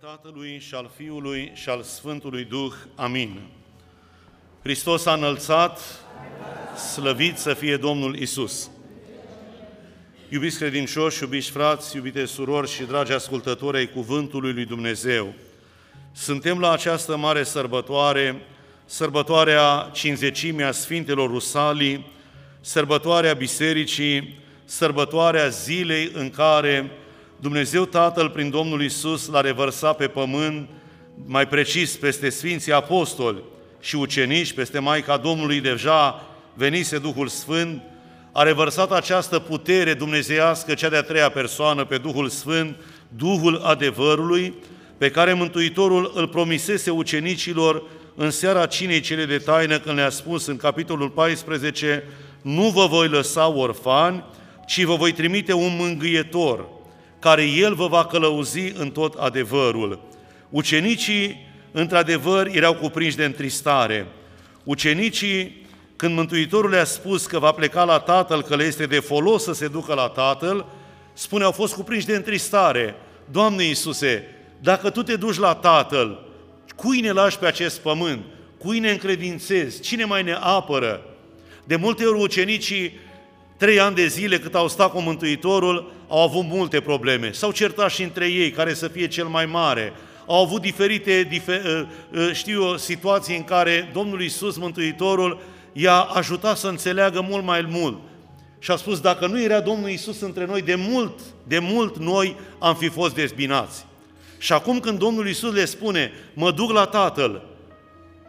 Tatălui și al Fiului și al Sfântului Duh. Amin. Hristos a înălțat, slăvit să fie Domnul Isus. Iubiți credincioși, iubiți frați, iubite surori și dragi ascultători ai Cuvântului lui Dumnezeu, suntem la această mare sărbătoare, sărbătoarea cinzecimii a Sfintelor Rusalii, sărbătoarea Bisericii, sărbătoarea zilei în care Dumnezeu Tatăl, prin Domnul Isus, l-a revărsat pe pământ, mai precis peste Sfinții Apostoli și ucenici, peste Maica Domnului deja venise Duhul Sfânt, a revărsat această putere dumnezeiască, cea de-a treia persoană, pe Duhul Sfânt, Duhul adevărului, pe care Mântuitorul îl promisese ucenicilor în seara cinei cele de taină, când le-a spus în capitolul 14, nu vă voi lăsa orfani, ci vă voi trimite un mângâietor, care El vă va călăuzi în tot adevărul. Ucenicii, într-adevăr, erau cuprinși de întristare. Ucenicii, când Mântuitorul le-a spus că va pleca la Tatăl, că le este de folos să se ducă la Tatăl, spune, au fost cuprinși de întristare. Doamne Iisuse, dacă Tu te duci la Tatăl, cui ne lași pe acest pământ? Cui ne încredințezi? Cine mai ne apără? De multe ori ucenicii Trei ani de zile cât au stat cu Mântuitorul, au avut multe probleme. S-au certat și între ei, care să fie cel mai mare. Au avut diferite, difer, ă, ă, știu eu, situații în care Domnul Iisus, Mântuitorul, i-a ajutat să înțeleagă mult mai mult. Și a spus, dacă nu era Domnul Iisus între noi, de mult, de mult noi am fi fost dezbinați. Și acum când Domnul Iisus le spune, mă duc la Tatăl,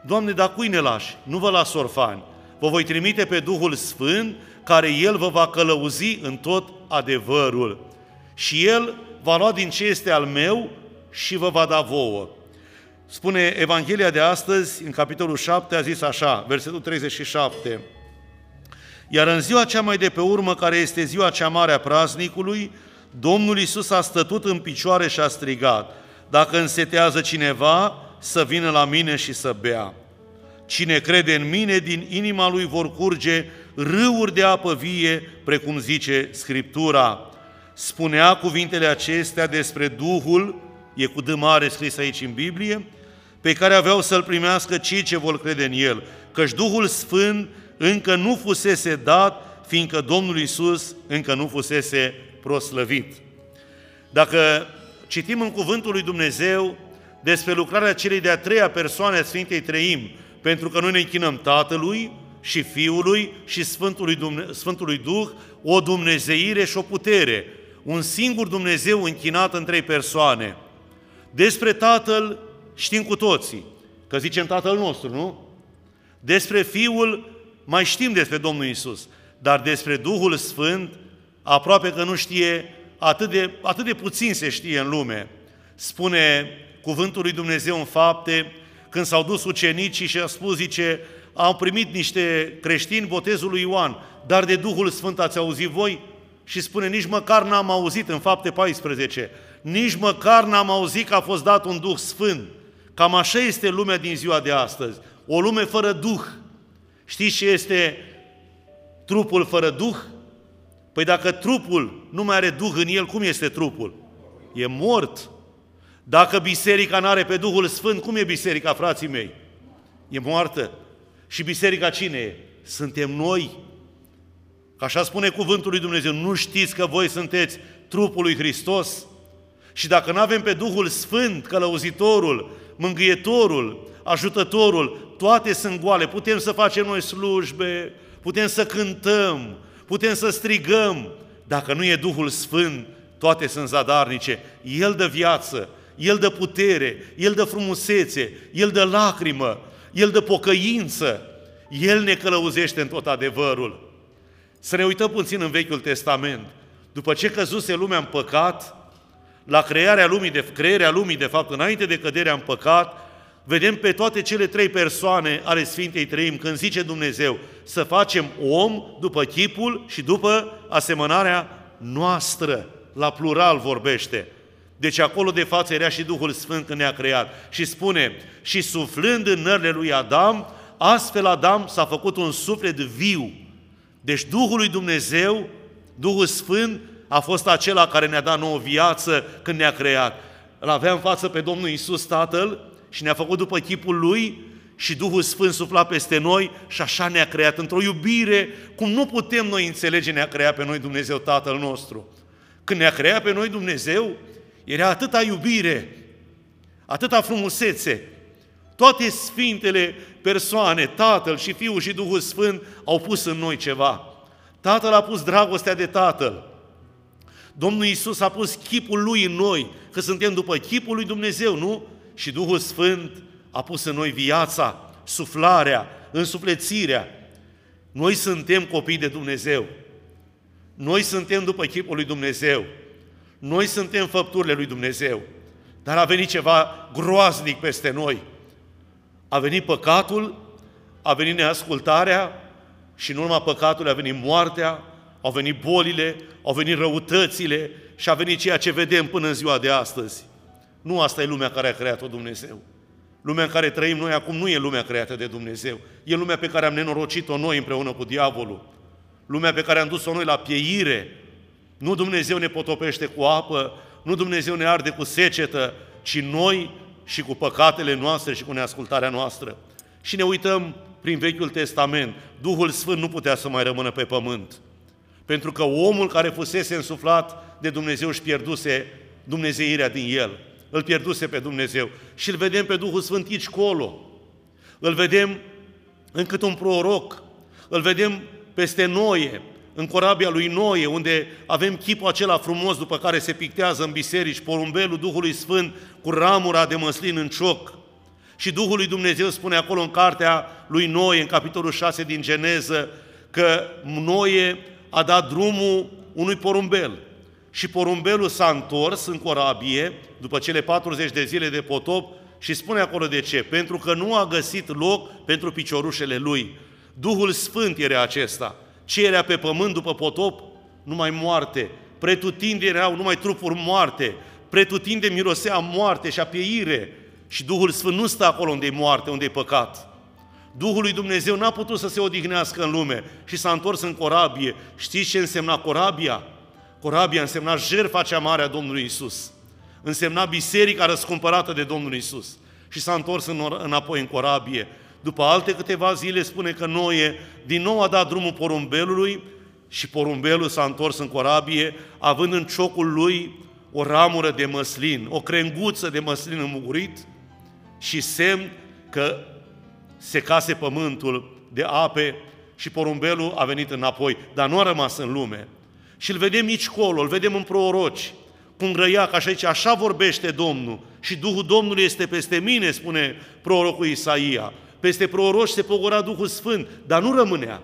Doamne, dar cui ne lași? Nu vă las orfani. Vă voi trimite pe Duhul Sfânt care El vă va călăuzi în tot adevărul. Și El va lua din ce este al meu și vă va da vouă. Spune Evanghelia de astăzi, în capitolul 7, a zis așa, versetul 37. Iar în ziua cea mai de pe urmă, care este ziua cea mare a praznicului, Domnul Isus a stătut în picioare și a strigat, dacă însetează cineva, să vină la mine și să bea. Cine crede în mine, din inima lui vor curge râuri de apă vie, precum zice Scriptura. Spunea cuvintele acestea despre Duhul, e cu D mare scris aici în Biblie, pe care aveau să-L primească cei ce vor crede în El, căci Duhul Sfânt încă nu fusese dat, fiindcă Domnul Isus încă nu fusese proslăvit. Dacă citim în Cuvântul lui Dumnezeu despre lucrarea celei de-a treia persoane a Sfintei Treim, pentru că noi ne închinăm Tatălui și Fiului și Sfântului, Dumne- Sfântului Duh, o dumnezeire și o putere, un singur Dumnezeu închinat în trei persoane. Despre Tatăl știm cu toții, că zicem Tatăl nostru, nu? Despre Fiul mai știm despre Domnul Isus, dar despre Duhul Sfânt aproape că nu știe, atât de, atât de puțin se știe în lume. Spune cuvântul lui Dumnezeu în fapte, când s-au dus ucenicii și a spus, zice, am primit niște creștini botezul lui Ioan, dar de Duhul Sfânt ați auzit voi? Și spune, nici măcar n-am auzit în fapte 14, nici măcar n-am auzit că a fost dat un Duh Sfânt. Cam așa este lumea din ziua de astăzi, o lume fără Duh. Știți ce este trupul fără Duh? Păi dacă trupul nu mai are Duh în el, cum este trupul? E mort. Dacă biserica nu are pe Duhul Sfânt, cum e biserica, frații mei? E moartă. Și biserica cine e? Suntem noi. Ca așa spune cuvântul lui Dumnezeu, nu știți că voi sunteți trupul lui Hristos? Și dacă nu avem pe Duhul Sfânt, călăuzitorul, mângâietorul, ajutătorul, toate sunt goale. Putem să facem noi slujbe, putem să cântăm, putem să strigăm. Dacă nu e Duhul Sfânt, toate sunt zadarnice. El dă viață, El dă putere, El dă frumusețe, El dă lacrimă, El dă pocăință, El ne călăuzește în tot adevărul. Să ne uităm puțin în Vechiul Testament. După ce căzuse lumea în păcat, la crearea lumii, de, crearea lumii, de fapt, înainte de căderea în păcat, vedem pe toate cele trei persoane ale Sfintei Trăim, când zice Dumnezeu să facem om după chipul și după asemănarea noastră. La plural vorbește. Deci acolo de față era și Duhul Sfânt când ne-a creat. Și spune, și suflând în nările lui Adam, astfel Adam s-a făcut un suflet viu. Deci Duhul lui Dumnezeu, Duhul Sfânt, a fost acela care ne-a dat nouă viață când ne-a creat. îl avea în față pe Domnul Isus Tatăl și ne-a făcut după chipul Lui și Duhul Sfânt sufla peste noi și așa ne-a creat într-o iubire cum nu putem noi înțelege ne-a creat pe noi Dumnezeu Tatăl nostru. Când ne-a creat pe noi Dumnezeu, era atâta iubire, atâta frumusețe. Toate sfintele persoane, Tatăl și Fiul și Duhul Sfânt, au pus în noi ceva. Tatăl a pus dragostea de Tatăl. Domnul Isus a pus chipul Lui în noi, că suntem după chipul Lui Dumnezeu, nu? Și Duhul Sfânt a pus în noi viața, suflarea, însuflețirea. Noi suntem copii de Dumnezeu. Noi suntem după chipul lui Dumnezeu. Noi suntem făpturile lui Dumnezeu. Dar a venit ceva groaznic peste noi. A venit păcatul, a venit neascultarea și în urma păcatului a venit moartea, au venit bolile, au venit răutățile și a venit ceea ce vedem până în ziua de astăzi. Nu asta e lumea care a creat-o Dumnezeu. Lumea în care trăim noi acum nu e lumea creată de Dumnezeu. E lumea pe care am nenorocit-o noi împreună cu diavolul. Lumea pe care am dus-o noi la pieire. Nu Dumnezeu ne potopește cu apă, nu Dumnezeu ne arde cu secetă, ci noi și cu păcatele noastre și cu neascultarea noastră. Și ne uităm prin Vechiul Testament. Duhul Sfânt nu putea să mai rămână pe pământ. Pentru că omul care fusese însuflat de Dumnezeu își pierduse dumnezeirea din el îl pierduse pe Dumnezeu. Și îl vedem pe Duhul Sfânt aici colo. Îl vedem încât un proroc, îl vedem peste Noie, în corabia lui Noie, unde avem chipul acela frumos după care se pictează în biserici, porumbelul Duhului Sfânt cu ramura de măslin în cioc. Și Duhul lui Dumnezeu spune acolo în cartea lui Noie, în capitolul 6 din Geneză, că Noie a dat drumul unui porumbel. Și porumbelul s-a întors în corabie după cele 40 de zile de potop și spune acolo de ce. Pentru că nu a găsit loc pentru piciorușele lui. Duhul Sfânt era acesta. Ce era pe pământ după potop? Numai moarte. Pretutinde erau numai trupuri moarte. Pretutinde mirosea moarte și apieire. Și Duhul Sfânt nu stă acolo unde e moarte, unde e păcat. Duhul lui Dumnezeu n-a putut să se odihnească în lume și s-a întors în corabie. Știți ce însemna corabia? Corabia însemna jertfa cea mare a Domnului Isus. Însemna biserica răscumpărată de Domnul Isus. Și s-a întors în, înapoi în corabie. După alte câteva zile spune că Noe din nou a dat drumul porumbelului și porumbelul s-a întors în corabie, având în ciocul lui o ramură de măslin, o crenguță de măslin înmugurit și semn că secase pământul de ape și porumbelul a venit înapoi, dar nu a rămas în lume. Și îl vedem nici colo, îl vedem în proroci, cum grăia, ca așa zice, așa vorbește Domnul și Duhul Domnului este peste mine, spune prorocul Isaia. Peste proroci se pogora Duhul Sfânt, dar nu rămânea.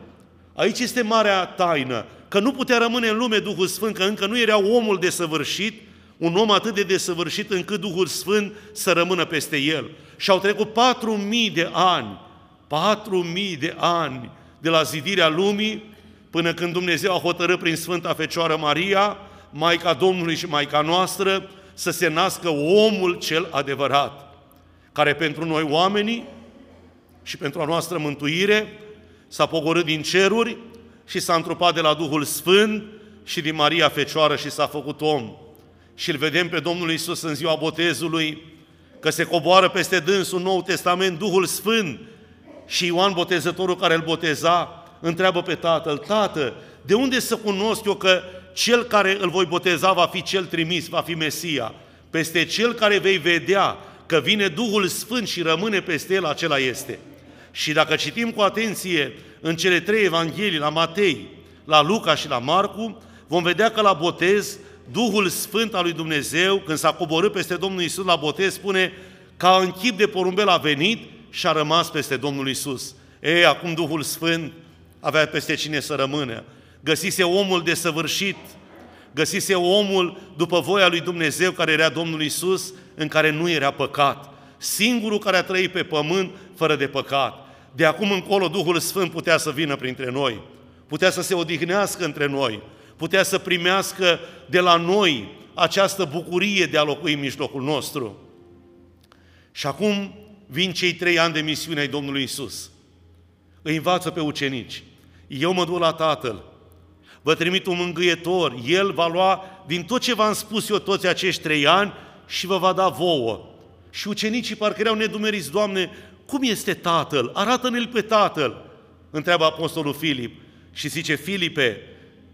Aici este marea taină, că nu putea rămâne în lume Duhul Sfânt, că încă nu era omul desăvârșit, un om atât de desăvârșit încât Duhul Sfânt să rămână peste el. Și au trecut patru mii de ani, patru mii de ani de la zidirea lumii până când Dumnezeu a hotărât prin Sfânta Fecioară Maria, Maica Domnului și Maica noastră, să se nască omul cel adevărat, care pentru noi oamenii și pentru a noastră mântuire s-a pogorât din ceruri și s-a întrupat de la Duhul Sfânt și din Maria Fecioară și s-a făcut om. Și îl vedem pe Domnul Isus în ziua botezului, că se coboară peste dânsul Nou Testament Duhul Sfânt și Ioan Botezătorul care îl boteza, întreabă pe tatăl, tată, de unde să cunosc eu că cel care îl voi boteza va fi cel trimis, va fi Mesia? Peste cel care vei vedea că vine Duhul Sfânt și rămâne peste el, acela este. Și dacă citim cu atenție în cele trei evanghelii, la Matei, la Luca și la Marcu, vom vedea că la botez Duhul Sfânt al lui Dumnezeu, când s-a coborât peste Domnul Isus la botez, spune ca în chip de porumbel a venit și a rămas peste Domnul Isus. Ei, acum Duhul Sfânt avea peste cine să rămână. Găsise omul desăvârșit, găsise omul după voia lui Dumnezeu care era Domnul Isus, în care nu era păcat. Singurul care a trăit pe pământ fără de păcat. De acum încolo Duhul Sfânt putea să vină printre noi, putea să se odihnească între noi, putea să primească de la noi această bucurie de a locui în mijlocul nostru. Și acum vin cei trei ani de misiune ai Domnului Isus. Îi învață pe ucenici eu mă duc la Tatăl, vă trimit un mângâietor, El va lua din tot ce v-am spus eu toți acești trei ani și vă va da vouă. Și ucenicii parcă erau nedumeriți, Doamne, cum este Tatăl? Arată-ne-l pe Tatăl, întreabă Apostolul Filip. Și zice, Filipe,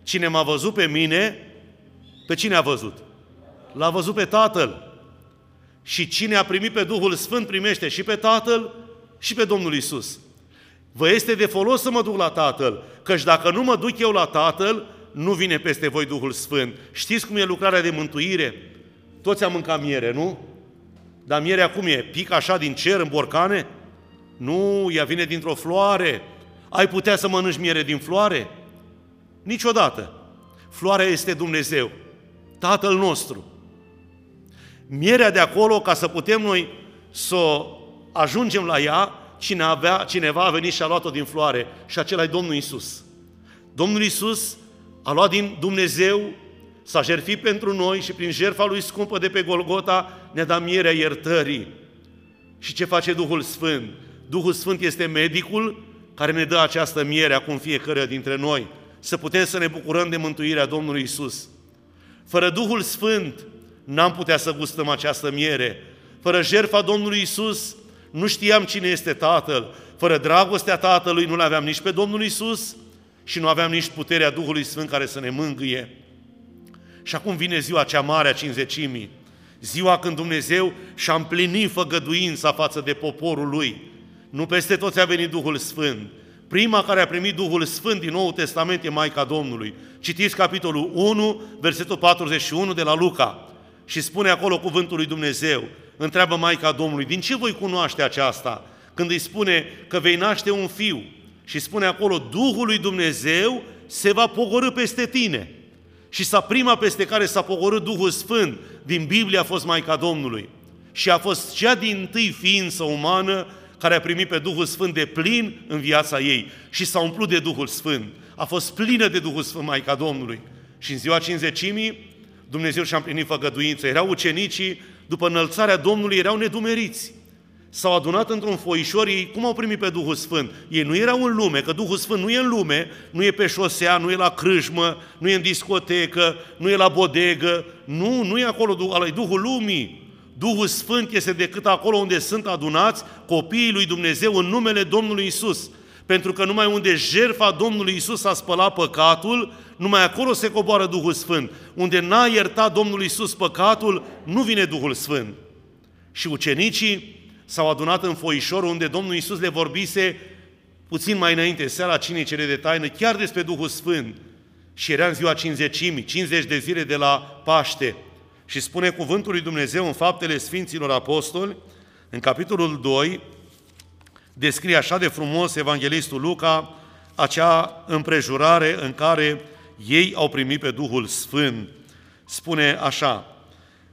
cine m-a văzut pe mine, pe cine a văzut? L-a văzut pe Tatăl. Și cine a primit pe Duhul Sfânt primește și pe Tatăl și pe Domnul Isus. Vă este de folos să mă duc la Tatăl, căci dacă nu mă duc eu la Tatăl, nu vine peste voi Duhul Sfânt. Știți cum e lucrarea de mântuire? Toți am mâncat miere, nu? Dar mierea cum e? Pic așa din cer în borcane? Nu, ea vine dintr-o floare. Ai putea să mănânci miere din floare? Niciodată. Floarea este Dumnezeu, Tatăl nostru. Mierea de acolo, ca să putem noi să ajungem la ea, cine avea, cineva a venit și a luat-o din floare și acela e Domnul Isus. Domnul Isus a luat din Dumnezeu, s-a jertfit pentru noi și prin jertfa lui scumpă de pe Golgota ne-a dat mierea iertării. Și ce face Duhul Sfânt? Duhul Sfânt este medicul care ne dă această miere acum fiecare dintre noi, să putem să ne bucurăm de mântuirea Domnului Isus. Fără Duhul Sfânt n-am putea să gustăm această miere. Fără jertfa Domnului Isus nu știam cine este Tatăl. Fără dragostea Tatălui nu-L aveam nici pe Domnul Isus și nu aveam nici puterea Duhului Sfânt care să ne mângâie. Și acum vine ziua cea mare a cinzecimii, ziua când Dumnezeu și-a împlinit făgăduința față de poporul Lui. Nu peste toți a venit Duhul Sfânt. Prima care a primit Duhul Sfânt din Noul Testament e Maica Domnului. Citiți capitolul 1, versetul 41 de la Luca. Și spune acolo cuvântul lui Dumnezeu. Întreabă Maica Domnului, din ce voi cunoaște aceasta? Când îi spune că vei naște un fiu și spune acolo, Duhul lui Dumnezeu se va pogorâ peste tine. Și sa prima peste care s-a pogorât Duhul Sfânt din Biblie a fost Maica Domnului. Și a fost cea din tâi ființă umană care a primit pe Duhul Sfânt de plin în viața ei și s-a umplut de Duhul Sfânt. A fost plină de Duhul Sfânt Maica Domnului. Și în ziua cinzecimii, Dumnezeu și-a împlinit făgăduință. Erau ucenicii, după înălțarea Domnului, erau nedumeriți. S-au adunat într-un foișor, ei cum au primit pe Duhul Sfânt? Ei nu erau în lume, că Duhul Sfânt nu e în lume, nu e pe șosea, nu e la crâșmă, nu e în discotecă, nu e la bodegă, nu, nu e acolo, ăla e Duhul lumii. Duhul Sfânt este decât acolo unde sunt adunați copiii lui Dumnezeu în numele Domnului Isus. Pentru că numai unde jertfa Domnului Isus a spălat păcatul, numai acolo se coboară Duhul Sfânt. Unde n-a iertat Domnul Isus păcatul, nu vine Duhul Sfânt. Și ucenicii s-au adunat în foișor unde Domnul Isus le vorbise puțin mai înainte, seara cinei cele de taină, chiar despre Duhul Sfânt. Și era în ziua cinzecimii, 50 de zile de la Paște. Și spune cuvântul lui Dumnezeu în faptele Sfinților Apostoli, în capitolul 2, descrie așa de frumos Evanghelistul Luca acea împrejurare în care ei au primit pe Duhul Sfânt. Spune așa,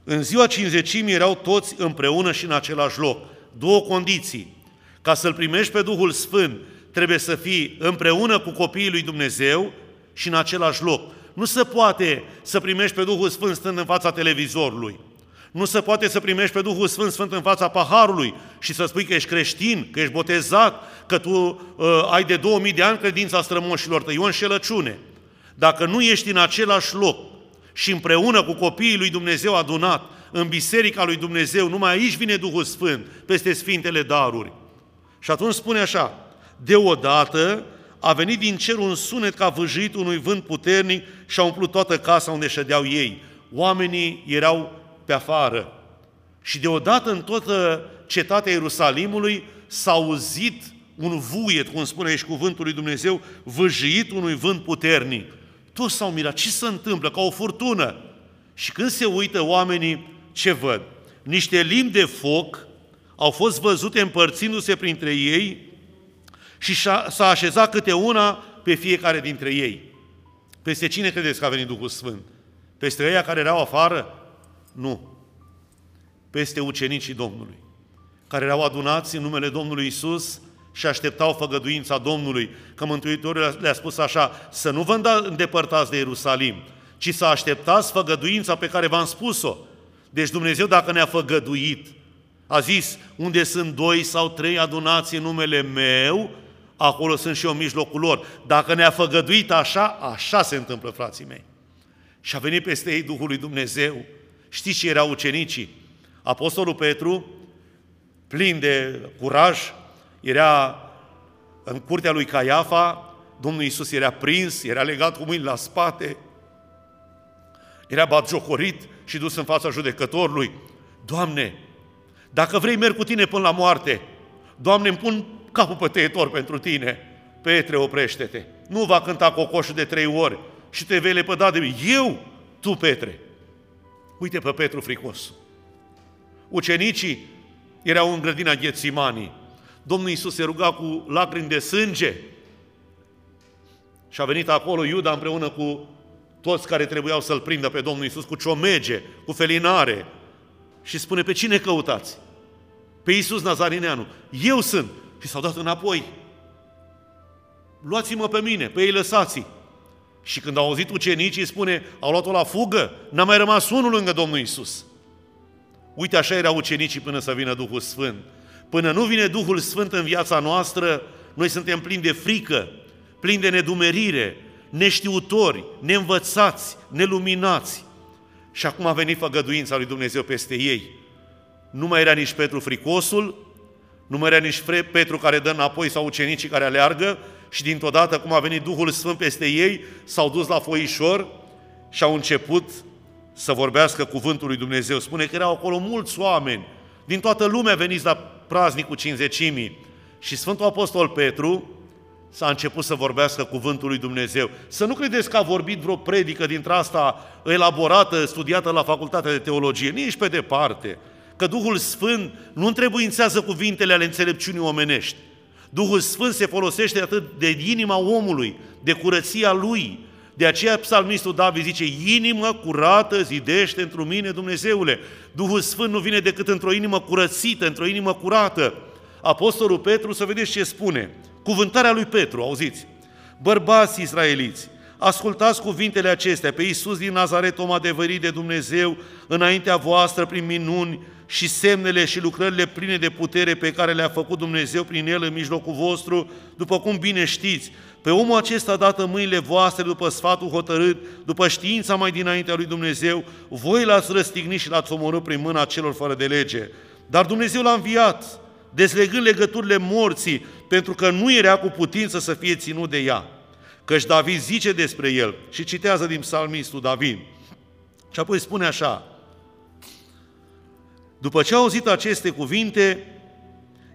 în ziua cinzecimii erau toți împreună și în același loc. Două condiții. Ca să-L primești pe Duhul Sfânt, trebuie să fii împreună cu copiii lui Dumnezeu și în același loc. Nu se poate să primești pe Duhul Sfânt stând în fața televizorului. Nu se poate să primești pe Duhul Sfânt Sfânt în fața paharului și să spui că ești creștin, că ești botezat, că tu uh, ai de 2000 de ani credința strămoșilor tăi. E o înșelăciune. Dacă nu ești în același loc și împreună cu copiii lui Dumnezeu adunat în biserica lui Dumnezeu, numai aici vine Duhul Sfânt peste Sfintele Daruri. Și atunci spune așa, deodată a venit din cer un sunet ca vâjit unui vânt puternic și a umplut toată casa unde ședeau ei. Oamenii erau pe afară. Și deodată în toată cetatea Ierusalimului s-a auzit un vuiet, cum spune aici cuvântul lui Dumnezeu, vâjit unui vânt puternic. Toți s-au mirat. Ce se întâmplă? Ca o furtună. Și când se uită oamenii, ce văd? Niște limbi de foc au fost văzute împărțindu-se printre ei și s-a așezat câte una pe fiecare dintre ei. Peste cine credeți că a venit Duhul Sfânt? Peste ei care erau afară? Nu. Peste ucenicii Domnului, care erau adunați în numele Domnului Isus și așteptau făgăduința Domnului, că Mântuitorul le-a spus așa, să nu vă îndepărtați de Ierusalim, ci să așteptați făgăduința pe care v-am spus-o. Deci Dumnezeu dacă ne-a făgăduit, a zis, unde sunt doi sau trei adunați în numele meu, acolo sunt și eu în mijlocul lor. Dacă ne-a făgăduit așa, așa se întâmplă, frații mei. Și a venit peste ei Duhul lui Dumnezeu. Știți ce erau ucenicii? Apostolul Petru, plin de curaj, era în curtea lui Caiafa, Domnul Iisus era prins, era legat cu mâini la spate, era batjocorit și dus în fața judecătorului. Doamne, dacă vrei, merg cu tine până la moarte. Doamne, îmi pun capul pe tăietor pentru tine. Petre, oprește-te. Nu va cânta cocoșul de trei ori și te vei lepăda de mine. Eu, tu, Petre. Uite pe Petru fricos. Ucenicii erau în grădina Ghețimanii. Domnul Iisus se ruga cu lacrimi de sânge și a venit acolo Iuda împreună cu toți care trebuiau să-L prindă pe Domnul Iisus cu ciomege, cu felinare și spune, pe cine căutați? Pe Iisus Nazarineanu. Eu sunt. Și s-au dat înapoi. Luați-mă pe mine, pe ei lăsați Și când au auzit ucenicii, spune, au luat-o la fugă, n-a mai rămas unul lângă Domnul Iisus. Uite, așa erau ucenicii până să vină Duhul Sfânt. Până nu vine Duhul Sfânt în viața noastră, noi suntem plini de frică, plini de nedumerire, neștiutori, neînvățați, neluminați. Și acum a venit făgăduința lui Dumnezeu peste ei. Nu mai era nici Petru fricosul, nu mai era nici Petru care dă înapoi sau ucenicii care aleargă și dintr-o dată, cum a venit Duhul Sfânt peste ei, s-au dus la foișor și au început să vorbească cuvântul lui Dumnezeu. Spune că erau acolo mulți oameni, din toată lumea veniți la praznicul cinzecimii. Și Sfântul Apostol Petru s-a început să vorbească cuvântul lui Dumnezeu. Să nu credeți că a vorbit vreo predică dintre asta elaborată, studiată la Facultatea de Teologie, nici pe departe. Că Duhul Sfânt nu întrebuințează cuvintele ale înțelepciunii omenești. Duhul Sfânt se folosește atât de inima omului, de curăția lui, de aceea psalmistul David zice, inimă curată zidește într mine Dumnezeule. Duhul Sfânt nu vine decât într-o inimă curățită, într-o inimă curată. Apostolul Petru, să vedeți ce spune. Cuvântarea lui Petru, auziți. Bărbați israeliți, ascultați cuvintele acestea. Pe Iisus din Nazaret, om adevărit de Dumnezeu, înaintea voastră prin minuni și semnele și lucrările pline de putere pe care le-a făcut Dumnezeu prin El în mijlocul vostru, după cum bine știți, pe omul acesta dată mâinile voastre după sfatul hotărât, după știința mai dinaintea lui Dumnezeu, voi l-ați răstignit și l-ați omorât prin mâna celor fără de lege. Dar Dumnezeu l-a înviat, dezlegând legăturile morții, pentru că nu era cu putință să fie ținut de ea. Căci David zice despre el și citează din psalmistul David. Și apoi spune așa, după ce au auzit aceste cuvinte,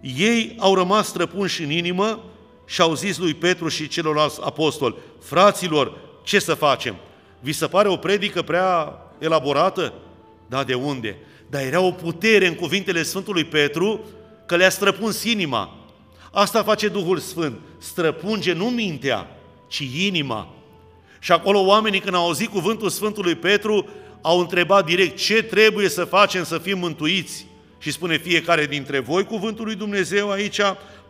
ei au rămas străpunși în inimă și au zis lui Petru și celorlalți apostoli, fraților, ce să facem? Vi se pare o predică prea elaborată? Da, de unde? Dar era o putere în cuvintele Sfântului Petru că le-a străpuns inima. Asta face Duhul Sfânt. Străpunge nu mintea, ci inima. Și acolo oamenii când au auzit cuvântul Sfântului Petru, au întrebat direct ce trebuie să facem să fim mântuiți. Și spune fiecare dintre voi cuvântul lui Dumnezeu aici,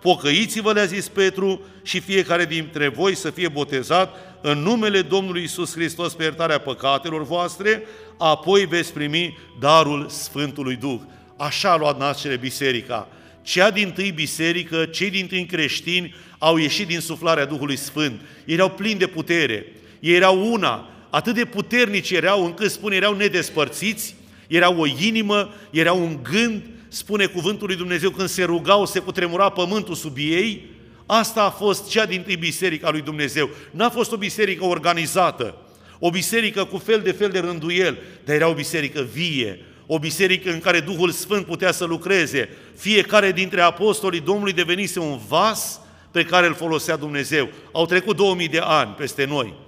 pocăiți-vă, le-a zis Petru, și fiecare dintre voi să fie botezat în numele Domnului Isus Hristos pe iertarea păcatelor voastre, apoi veți primi darul Sfântului Duh. Așa a luat naștere biserica. Cea din tâi biserică, cei din tâi creștini au ieșit din suflarea Duhului Sfânt. Erau plini de putere. Ei erau una, atât de puternici erau încât spune erau nedespărțiți, erau o inimă, erau un gând, spune cuvântul lui Dumnezeu, când se rugau, se cutremura pământul sub ei, asta a fost cea din tâi biserică a lui Dumnezeu. N-a fost o biserică organizată, o biserică cu fel de fel de rânduiel, dar era o biserică vie, o biserică în care Duhul Sfânt putea să lucreze. Fiecare dintre apostolii Domnului devenise un vas pe care îl folosea Dumnezeu. Au trecut 2000 de ani peste noi.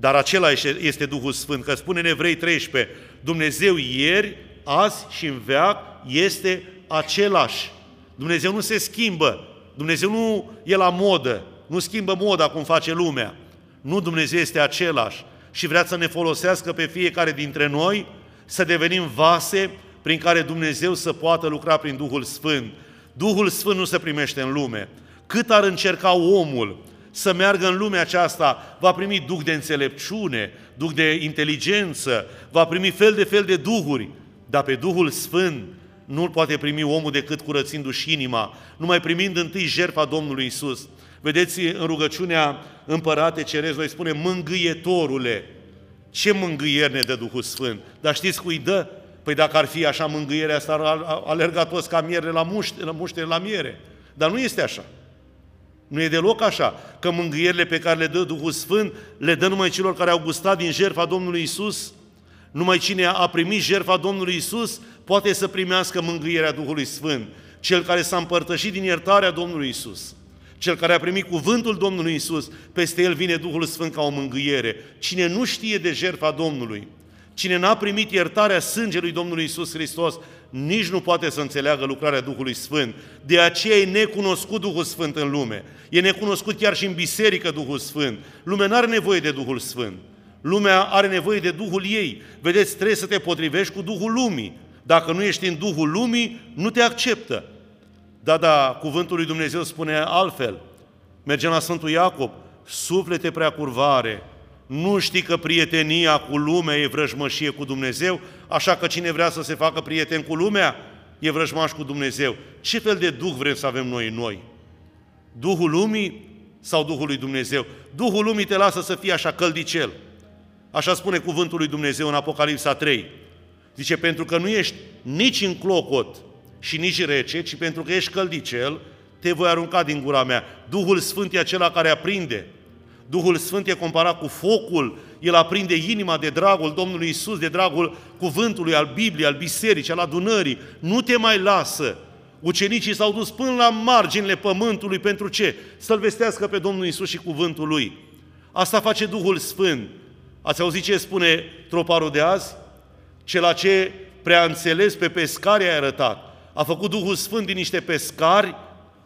Dar acela este Duhul Sfânt, că spune în Evrei 13, Dumnezeu ieri, azi și în veac este același. Dumnezeu nu se schimbă, Dumnezeu nu e la modă, nu schimbă moda cum face lumea. Nu, Dumnezeu este același și vrea să ne folosească pe fiecare dintre noi să devenim vase prin care Dumnezeu să poată lucra prin Duhul Sfânt. Duhul Sfânt nu se primește în lume. Cât ar încerca omul să meargă în lumea aceasta, va primi duh de înțelepciune, duh de inteligență, va primi fel de fel de duhuri, dar pe Duhul Sfânt nu-l poate primi omul decât curățindu-și inima, numai primind întâi jertfa Domnului Isus. Vedeți, în rugăciunea Împărate Cerez, noi spune, mângâietorule, ce mângâieri ne dă Duhul Sfânt? Dar știți cui dă? Păi dacă ar fi așa mângâierea asta, ar alerga toți ca miere la muște, la muște la miere. Dar nu este așa. Nu e deloc așa, că mângâierile pe care le dă Duhul Sfânt le dă numai celor care au gustat din jertfa Domnului Isus. Numai cine a primit jertfa Domnului Isus poate să primească mângâierea Duhului Sfânt. Cel care s-a împărtășit din iertarea Domnului Isus. Cel care a primit cuvântul Domnului Isus, peste el vine Duhul Sfânt ca o mângâiere. Cine nu știe de jertfa Domnului, cine n-a primit iertarea sângelui Domnului Isus Hristos, nici nu poate să înțeleagă lucrarea Duhului Sfânt. De aceea e necunoscut Duhul Sfânt în lume. E necunoscut chiar și în biserică Duhul Sfânt. Lumea nu are nevoie de Duhul Sfânt. Lumea are nevoie de Duhul ei. Vedeți, trebuie să te potrivești cu Duhul lumii. Dacă nu ești în Duhul lumii, nu te acceptă. Da, da, cuvântul lui Dumnezeu spune altfel. Mergem la Sfântul Iacob. Suflete prea curvare, nu știi că prietenia cu lumea e vrăjmășie cu Dumnezeu, așa că cine vrea să se facă prieten cu lumea, e vrăjmaș cu Dumnezeu. Ce fel de Duh vrem să avem noi în noi? Duhul lumii sau Duhul lui Dumnezeu? Duhul lumii te lasă să fii așa căldicel. Așa spune cuvântul lui Dumnezeu în Apocalipsa 3. Zice, pentru că nu ești nici în clocot și nici rece, ci pentru că ești căldicel, te voi arunca din gura mea. Duhul Sfânt e acela care aprinde. Duhul Sfânt e comparat cu focul, el aprinde inima de dragul Domnului Isus, de dragul cuvântului, al Bibliei, al bisericii, al adunării. Nu te mai lasă. Ucenicii s-au dus până la marginile pământului pentru ce? Să-L vestească pe Domnul Isus și cuvântul Lui. Asta face Duhul Sfânt. Ați auzit ce spune troparul de azi? Ce la ce prea înțeles pe pescari a arătat. A făcut Duhul Sfânt din niște pescari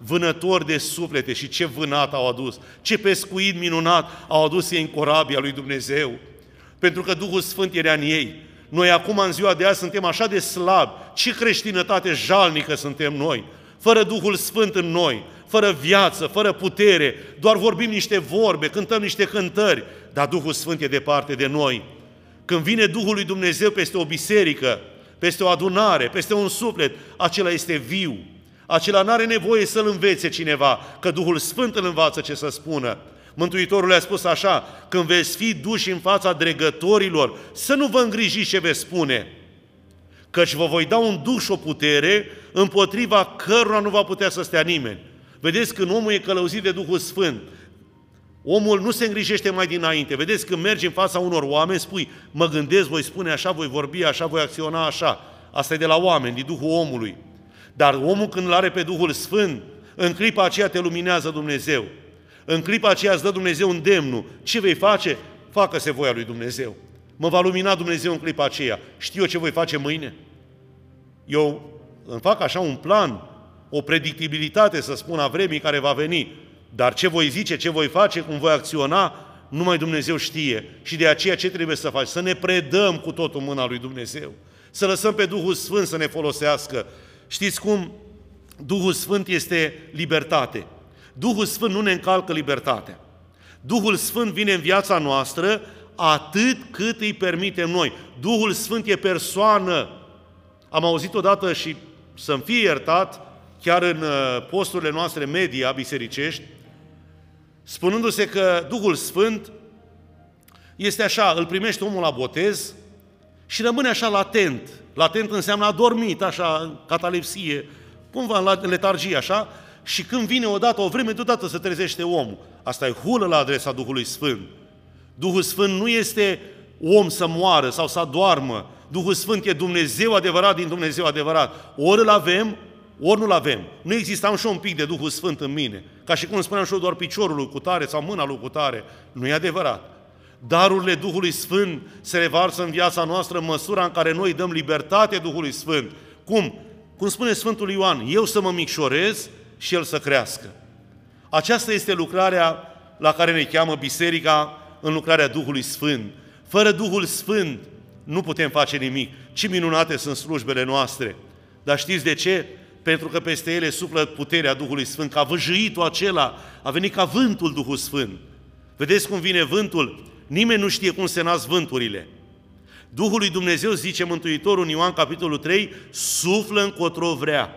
vânători de suflete și ce vânat au adus, ce pescuit minunat au adus ei în corabia lui Dumnezeu, pentru că Duhul Sfânt era în ei. Noi acum, în ziua de azi, suntem așa de slabi, ce creștinătate jalnică suntem noi, fără Duhul Sfânt în noi, fără viață, fără putere, doar vorbim niște vorbe, cântăm niște cântări, dar Duhul Sfânt e departe de noi. Când vine Duhul lui Dumnezeu peste o biserică, peste o adunare, peste un suflet, acela este viu, acela nu are nevoie să-l învețe cineva, că Duhul Sfânt îl învață ce să spună. Mântuitorul le-a spus așa, când veți fi duși în fața dregătorilor, să nu vă îngrijiți ce veți spune, căci vă voi da un duș și o putere împotriva cărora nu va putea să stea nimeni. Vedeți, când omul e călăuzit de Duhul Sfânt, omul nu se îngrijește mai dinainte. Vedeți, când mergi în fața unor oameni, spui, mă gândesc, voi spune așa, voi vorbi așa, voi acționa așa. Asta e de la oameni, din Duhul omului. Dar omul când îl are pe Duhul Sfânt, în clipa aceea te luminează Dumnezeu. În clipa aceea îți dă Dumnezeu un demnul. Ce vei face? Facă-se voia lui Dumnezeu. Mă va lumina Dumnezeu în clipa aceea. Știu eu ce voi face mâine? Eu îmi fac așa un plan, o predictibilitate, să spun, a vremii care va veni. Dar ce voi zice, ce voi face, cum voi acționa, numai Dumnezeu știe. Și de aceea ce trebuie să faci? Să ne predăm cu totul mâna lui Dumnezeu. Să lăsăm pe Duhul Sfânt să ne folosească. Știți cum? Duhul Sfânt este libertate. Duhul Sfânt nu ne încalcă libertatea. Duhul Sfânt vine în viața noastră atât cât îi permitem noi. Duhul Sfânt e persoană. Am auzit odată și să-mi fie iertat, chiar în uh, posturile noastre media bisericești, spunându-se că Duhul Sfânt este așa, îl primește omul la botez și rămâne așa latent, Latent înseamnă adormit, așa, catalepsie, cumva la letargie, așa, și când vine odată, o vreme, deodată se trezește omul. Asta e hulă la adresa Duhului Sfânt. Duhul Sfânt nu este om să moară sau să doarmă. Duhul Sfânt e Dumnezeu adevărat din Dumnezeu adevărat. Ori îl avem, ori nu-l avem. Nu existam și un pic de Duhul Sfânt în mine. Ca și cum spuneam și eu doar piciorul lui cutare sau mâna lui cutare. Nu e adevărat. Darurile Duhului Sfânt se revarsă în viața noastră în măsura în care noi dăm libertate Duhului Sfânt. Cum? Cum spune Sfântul Ioan, eu să mă micșorez și el să crească. Aceasta este lucrarea la care ne cheamă biserica în lucrarea Duhului Sfânt. Fără Duhul Sfânt nu putem face nimic. Ce minunate sunt slujbele noastre! Dar știți de ce? Pentru că peste ele suflă puterea Duhului Sfânt, ca văjăitul acela a venit ca vântul Duhul Sfânt. Vedeți cum vine vântul? Nimeni nu știe cum se nasc vânturile. Duhul lui Dumnezeu, zice Mântuitorul în Ioan capitolul 3, suflă încotro vrea.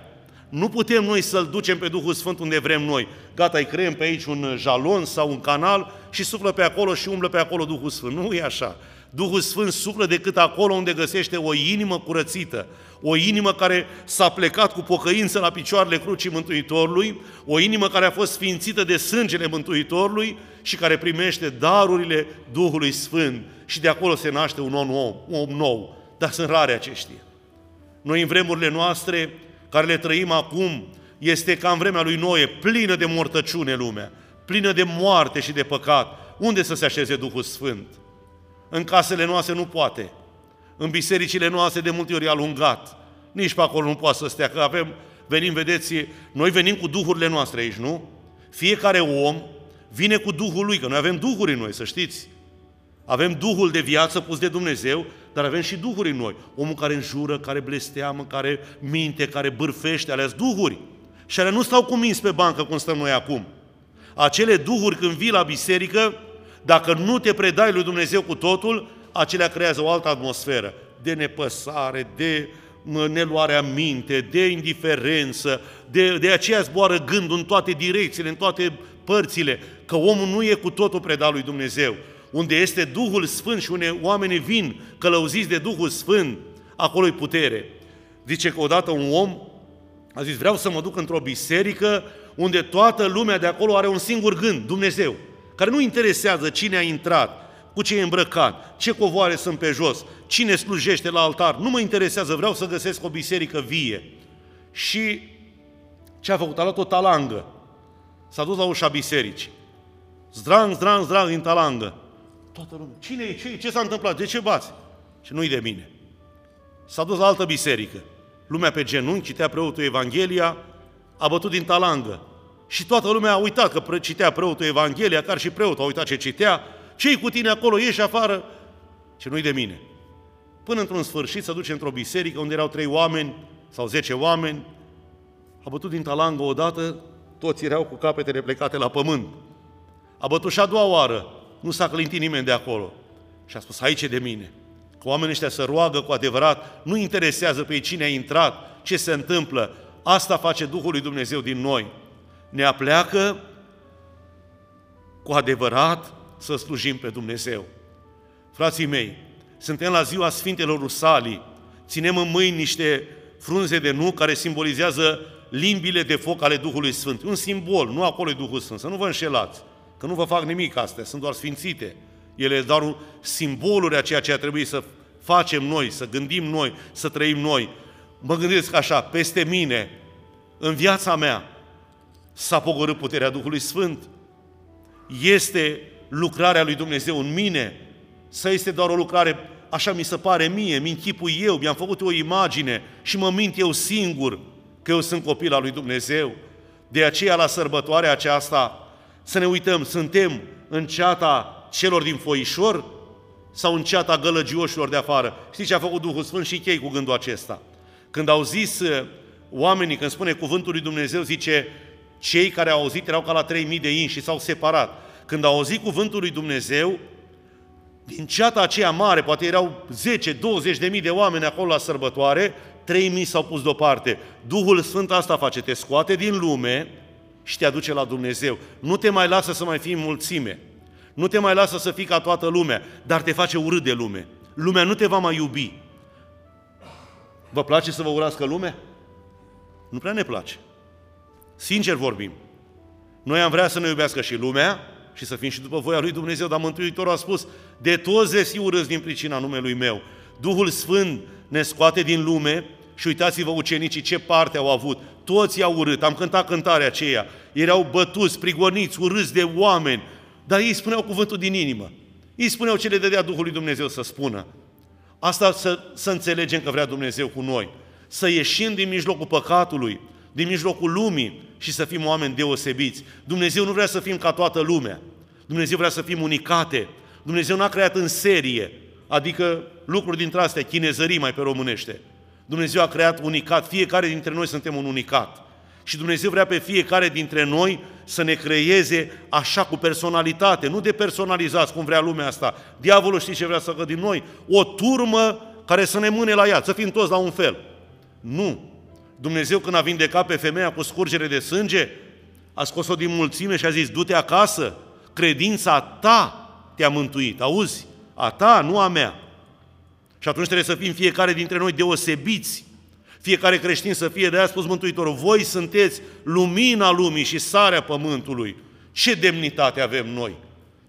Nu putem noi să-L ducem pe Duhul Sfânt unde vrem noi. Gata, îi creăm pe aici un jalon sau un canal și suflă pe acolo și umblă pe acolo Duhul Sfânt. Nu e așa. Duhul Sfânt suflă decât acolo unde găsește o inimă curățită, o inimă care s-a plecat cu pocăință la picioarele crucii Mântuitorului, o inimă care a fost sfințită de sângele Mântuitorului și care primește darurile Duhului Sfânt. Și de acolo se naște un om nou, un om nou. Dar sunt rare aceștia. Noi în vremurile noastre, care le trăim acum, este ca în vremea lui Noe, plină de mortăciune lumea, plină de moarte și de păcat. Unde să se așeze Duhul Sfânt? În casele noastre nu poate. În bisericile noastre de multe ori e alungat. Nici pe acolo nu poate să stea, că avem, venim, vedeți, noi venim cu duhurile noastre aici, nu? Fiecare om vine cu Duhul lui, că noi avem duhuri în noi, să știți. Avem Duhul de viață pus de Dumnezeu, dar avem și duhuri în noi. Omul care înjură, care blesteamă, care minte, care bârfește, alea duhuri. Și alea nu stau cu minți pe bancă cum stăm noi acum. Acele duhuri când vii la biserică, dacă nu te predai lui Dumnezeu cu totul, acelea creează o altă atmosferă de nepăsare, de neluarea minte, de indiferență, de, de aceea zboară gândul în toate direcțiile, în toate părțile, că omul nu e cu totul predat lui Dumnezeu. Unde este Duhul Sfânt și unde oamenii vin călăuziți de Duhul Sfânt, acolo e putere. Zice că odată un om a zis, vreau să mă duc într-o biserică unde toată lumea de acolo are un singur gând, Dumnezeu, care nu interesează cine a intrat, cu ce e îmbrăcat, ce covoare sunt pe jos, cine slujește la altar, nu mă interesează, vreau să găsesc o biserică vie. Și ce a făcut? A luat o talangă. S-a dus la ușa bisericii. Zdrang, zdrang, zdrang din talangă. Toată lumea. Cine e? Ce, ce s-a întâmplat? De ce bați? Și nu-i de mine. S-a dus la altă biserică. Lumea pe genunchi, citea preotul Evanghelia, a bătut din talangă. Și toată lumea a uitat că citea preotul Evanghelia, chiar și preotul a uitat ce citea. Ce cu tine acolo? Ieși afară. Și nu-i de mine. Până într-un sfârșit să duce într-o biserică unde erau trei oameni sau zece oameni, a bătut din talangă odată, toți erau cu capetele plecate la pământ. A bătut și a doua oară, nu s-a clintit nimeni de acolo. Și a spus, aici e de mine. Că oamenii ăștia să roagă cu adevărat, nu interesează pe cine a intrat, ce se întâmplă. Asta face Duhul lui Dumnezeu din noi. Ne apleacă cu adevărat să slujim pe Dumnezeu. Frații mei, suntem la ziua Sfintelor Rusalii, ținem în mâini niște frunze de nu care simbolizează limbile de foc ale Duhului Sfânt. Un simbol, nu acolo e Duhul Sfânt, să nu vă înșelați, că nu vă fac nimic astea, sunt doar sfințite. Ele sunt doar simboluri a ceea ce a trebuit să facem noi, să gândim noi, să trăim noi. Mă gândesc așa, peste mine, în viața mea, s-a pogorât puterea Duhului Sfânt. Este lucrarea lui Dumnezeu în mine, să este doar o lucrare, așa mi se pare mie, mi închipui eu, mi-am făcut o imagine și mă mint eu singur că eu sunt copil al lui Dumnezeu. De aceea, la sărbătoarea aceasta, să ne uităm, suntem în ceata celor din foișor sau în ceata gălăgioșilor de afară. Știți ce a făcut Duhul Sfânt și chei cu gândul acesta? Când au zis uh, oamenii, când spune cuvântul lui Dumnezeu, zice, cei care au auzit erau ca la 3000 de inși și s-au separat. Când au auzit cuvântul lui Dumnezeu, din ceata aceea mare, poate erau 10-20 de mii de oameni acolo la sărbătoare, 3 mii s-au pus deoparte. Duhul Sfânt asta face, te scoate din lume și te aduce la Dumnezeu. Nu te mai lasă să mai fii în mulțime. Nu te mai lasă să fii ca toată lumea, dar te face urât de lume. Lumea nu te va mai iubi. Vă place să vă urască lumea? Nu prea ne place. Sincer vorbim. Noi am vrea să ne iubească și lumea și să fim și după voia lui Dumnezeu, dar Mântuitorul a spus, de toți vezi urâți din pricina numelui meu. Duhul Sfânt ne scoate din lume și uitați-vă ucenicii ce parte au avut. Toți i-au urât, am cântat cântarea aceea. Erau bătuți, prigoniți, urâți de oameni, dar ei spuneau cuvântul din inimă. Ei spuneau ce le dădea Duhul lui Dumnezeu să spună. Asta să, să înțelegem că vrea Dumnezeu cu noi. Să ieșim din mijlocul păcatului, din mijlocul lumii și să fim oameni deosebiți. Dumnezeu nu vrea să fim ca toată lumea. Dumnezeu vrea să fim unicate. Dumnezeu n-a creat în serie, adică lucruri dintre astea, chinezării mai pe românește. Dumnezeu a creat unicat, fiecare dintre noi suntem un unicat. Și Dumnezeu vrea pe fiecare dintre noi să ne creeze așa cu personalitate, nu de personalizați cum vrea lumea asta. Diavolul știe ce vrea să facă din noi? O turmă care să ne mâne la ea, să fim toți la un fel. Nu. Dumnezeu când a vindecat pe femeia cu scurgere de sânge, a scos-o din mulțime și a zis, du-te acasă, credința ta te-a mântuit. Auzi? A ta, nu a mea. Și atunci trebuie să fim fiecare dintre noi deosebiți. Fiecare creștin să fie, de-aia a spus Mântuitorul, voi sunteți lumina lumii și sarea pământului. Ce demnitate avem noi!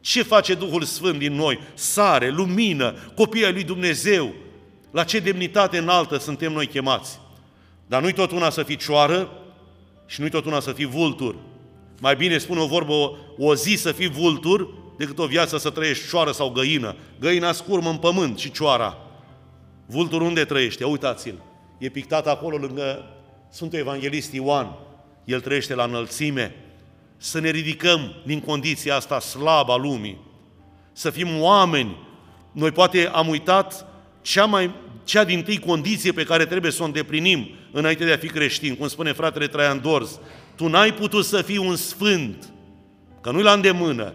Ce face Duhul Sfânt din noi? Sare, lumină, copii ai lui Dumnezeu. La ce demnitate înaltă suntem noi chemați. Dar nu-i tot una să fii cioară și nu-i tot una să fii vultur. Mai bine spune o vorbă, o, o zi să fii vultur decât o viață să trăiești cioară sau găină. Găina scurmă în pământ și cioara. Vultur unde trăiește? Uitați-l. E pictat acolo lângă Sfântul Evanghelist Ioan. El trăiește la înălțime. Să ne ridicăm din condiția asta slabă a lumii. Să fim oameni. Noi poate am uitat cea, mai, cea din tâi condiție pe care trebuie să o îndeplinim înainte de a fi creștin. Cum spune fratele Traian Dorz, tu n-ai putut să fii un sfânt, că nu-i la îndemână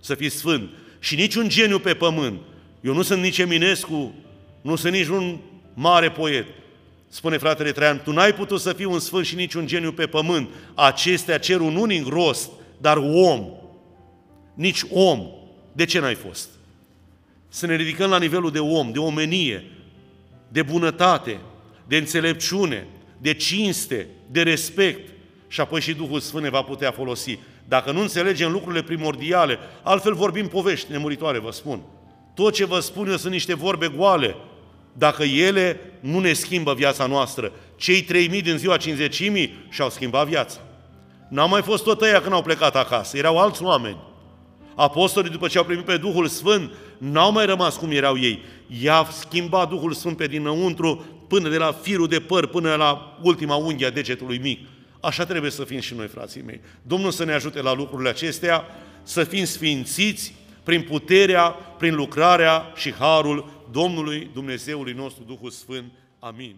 să fii sfânt, și nici un geniu pe pământ. Eu nu sunt nici Eminescu, nu sunt nici un mare poet. Spune fratele Traian, tu n-ai putut să fii un sfânt și nici un geniu pe pământ. Acestea cer un unic rost, dar om. Nici om. De ce n-ai fost? Să ne ridicăm la nivelul de om, de omenie, de bunătate, de înțelepciune, de cinste, de respect și apoi și Duhul Sfânt ne va putea folosi. Dacă nu înțelegem lucrurile primordiale, altfel vorbim povești nemuritoare, vă spun. Tot ce vă spun eu sunt niște vorbe goale, dacă ele nu ne schimbă viața noastră. Cei 3000 din ziua 50 și-au schimbat viața. N-au mai fost tot ăia când au plecat acasă, erau alți oameni. Apostolii, după ce au primit pe Duhul Sfânt, n-au mai rămas cum erau ei. I-a schimbat Duhul Sfânt pe dinăuntru până de la firul de păr până la ultima unghie a degetului mic. Așa trebuie să fim și noi, frații mei. Domnul să ne ajute la lucrurile acestea, să fim sfințiți prin puterea, prin lucrarea și harul Domnului Dumnezeului nostru, Duhul Sfânt. Amin.